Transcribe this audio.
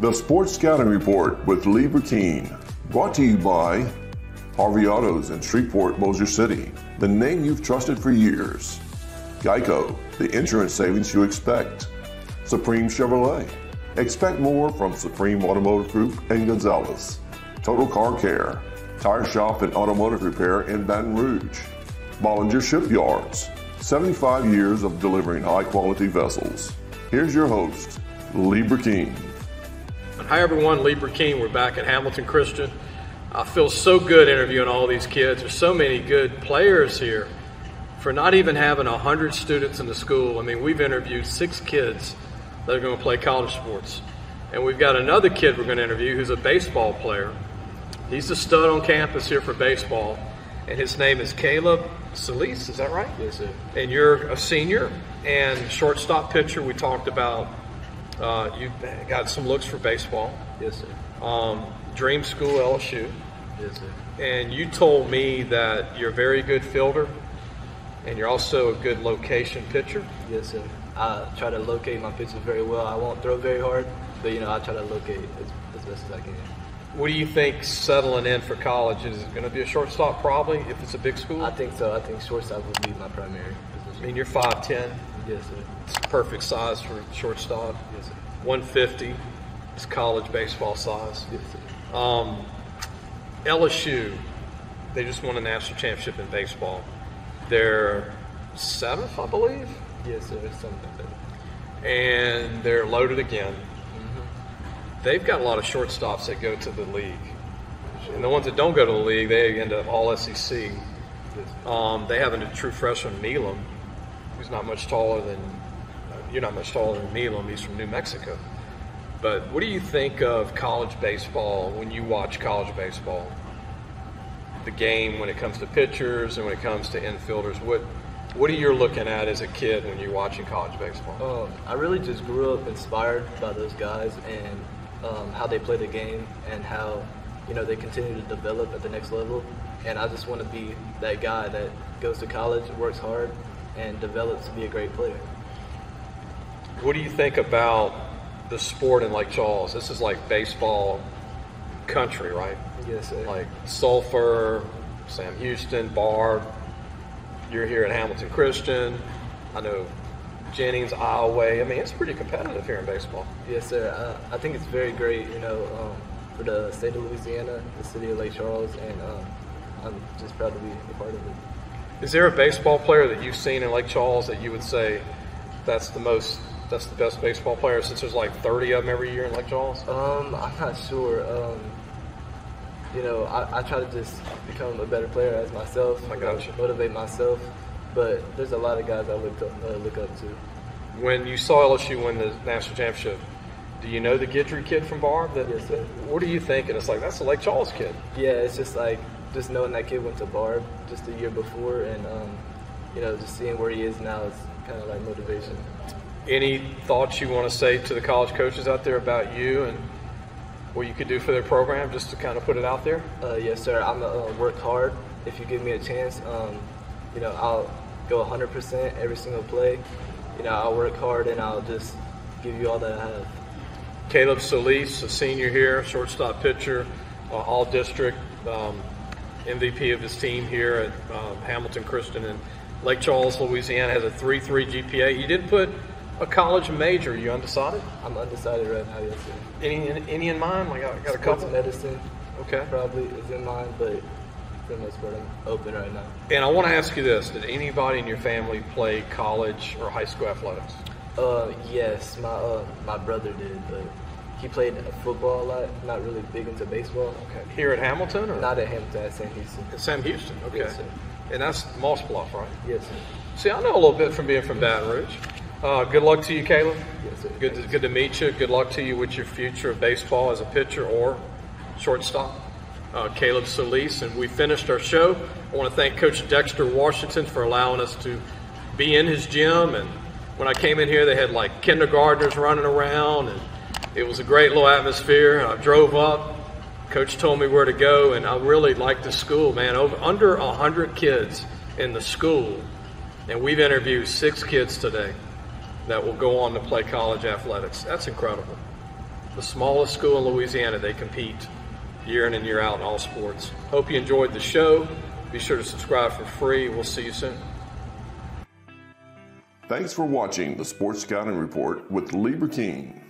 The Sports Scouting Report with Lee Burkeen, brought to you by Harvey Autos in Shreveport, Bossier City, the name you've trusted for years. Geico, the insurance savings you expect. Supreme Chevrolet. Expect more from Supreme Automotive Group and Gonzalez. Total Car Care, Tire Shop and Automotive Repair in Baton Rouge. Bollinger Shipyards, 75 years of delivering high quality vessels. Here's your host, Lee Burkeen. Hi everyone, Lee Burkeen. We're back at Hamilton Christian. I feel so good interviewing all these kids. There's so many good players here. For not even having 100 students in the school, I mean, we've interviewed six kids that are going to play college sports. And we've got another kid we're going to interview who's a baseball player. He's a stud on campus here for baseball, and his name is Caleb Solice. Is that right? Yes, sir. And you're a senior and shortstop pitcher. We talked about uh, you got some looks for baseball. Yes, sir. Um, Dream School LSU. Yes, sir. And you told me that you're a very good fielder and you're also a good location pitcher. Yes, sir. I try to locate my pitches very well. I won't throw very hard, but you know I try to locate as, as best as I can. What do you think settling in for college is it going to be a shortstop probably if it's a big school? I think so. I think shortstop would be my primary position. I mean, you're 5'10. Yes, sir. It's perfect size for shortstop. Yes, sir. 150 It's college baseball size. Yes, sir. Um, LSU, they just won a national championship in baseball. They're seventh, I believe, Yes, sir. Something like that. and they're loaded again. Mm-hmm. They've got a lot of shortstops that go to the league. And the ones that don't go to the league, they end up all SEC. Um, they have a true freshman, Milam, not much taller than you're not much taller than me, Milam. He's from New Mexico. But what do you think of college baseball when you watch college baseball? The game when it comes to pitchers and when it comes to infielders. What what are you looking at as a kid when you're watching college baseball? Um, I really just grew up inspired by those guys and um, how they play the game and how you know they continue to develop at the next level. And I just want to be that guy that goes to college, works hard, and develops to be a great player. What do you think about the sport in Lake Charles? This is like baseball country, right? Yes, sir. like Sulphur, Sam Houston, Barbe. You're here at Hamilton Christian. I know Jennings, Iowa. I mean, it's pretty competitive here in baseball. Yes, sir. Uh, I think it's very great, you know, um, for the state of Louisiana, the city of Lake Charles, and um, I'm just proud to be a part of it. Is there a baseball player that you've seen in Lake Charles that you would say that's the most, that's the best baseball player since there's like 30 of them every year in Lake Charles? Um, I'm not sure. Um, you know, I, I try to just become a better player as myself. I you know. Motivate myself, but there's a lot of guys I look up, uh, look up to. When you saw LSU win the national championship, do you know the Guidry kid from Barbe? That, Yes, sir. What are you thinking? It's like, that's the Lake Charles kid. Yeah, it's just like just knowing that kid went to Barbe just a year before, and um, you know, just seeing where he is now is kind of like motivation. Any thoughts you want to say to the college coaches out there about you and what you could do for their program, just to kind of put it out there? Uh, yes, sir. I'm gonna uh, work hard. If you give me a chance, um, you know, I'll go 100% every single play. You know, I'll work hard and I'll just give you all that I have. Caleb Solice, a senior here, shortstop pitcher, uh, all district um, MVP of his team here at um, Hamilton Christian in Lake Charles, Louisiana, has a 3.3 GPA. You did put a college major. You undecided? I'm undecided right now, yes, sir. Any any in mind? Like I got a Sports couple. medicine Okay. probably is in mind, but for the most part, I'm open right now. And I want to ask you this: Did anybody in your family play college or high school athletics? Uh, yes, my uh, my brother did, but he played football a lot. Not really big into baseball. Okay. Here at Hamilton or Not at Hampton, at St. Houston. at Sam Houston? Okay. Yes, sir. And that's Moss Bluff, right? Yes, sir. See, I know a little bit from being from Baton Rouge. Uh, good luck to you, Caleb. Yes, sir. Good to, good to meet you. Good luck to you with your future of baseball as a pitcher or shortstop. Uh, Caleb Solice, and we finished our show. I want to thank Coach Dexter Washington for allowing us to be in his gym. And when I came in here, they had like kindergartners running around, and it was a great little atmosphere. I drove up. Coach told me where to go, and I really like the school, man. Over under hundred kids in the school, and we've interviewed six kids today that will go on to play college athletics. That's incredible. the smallest school in Louisiana. They compete year in and year out in all sports. Hope you enjoyed the show. Be sure to subscribe for free. We'll see you soon. Thanks for watching the Sports Scouting Report with Lee Burkeen.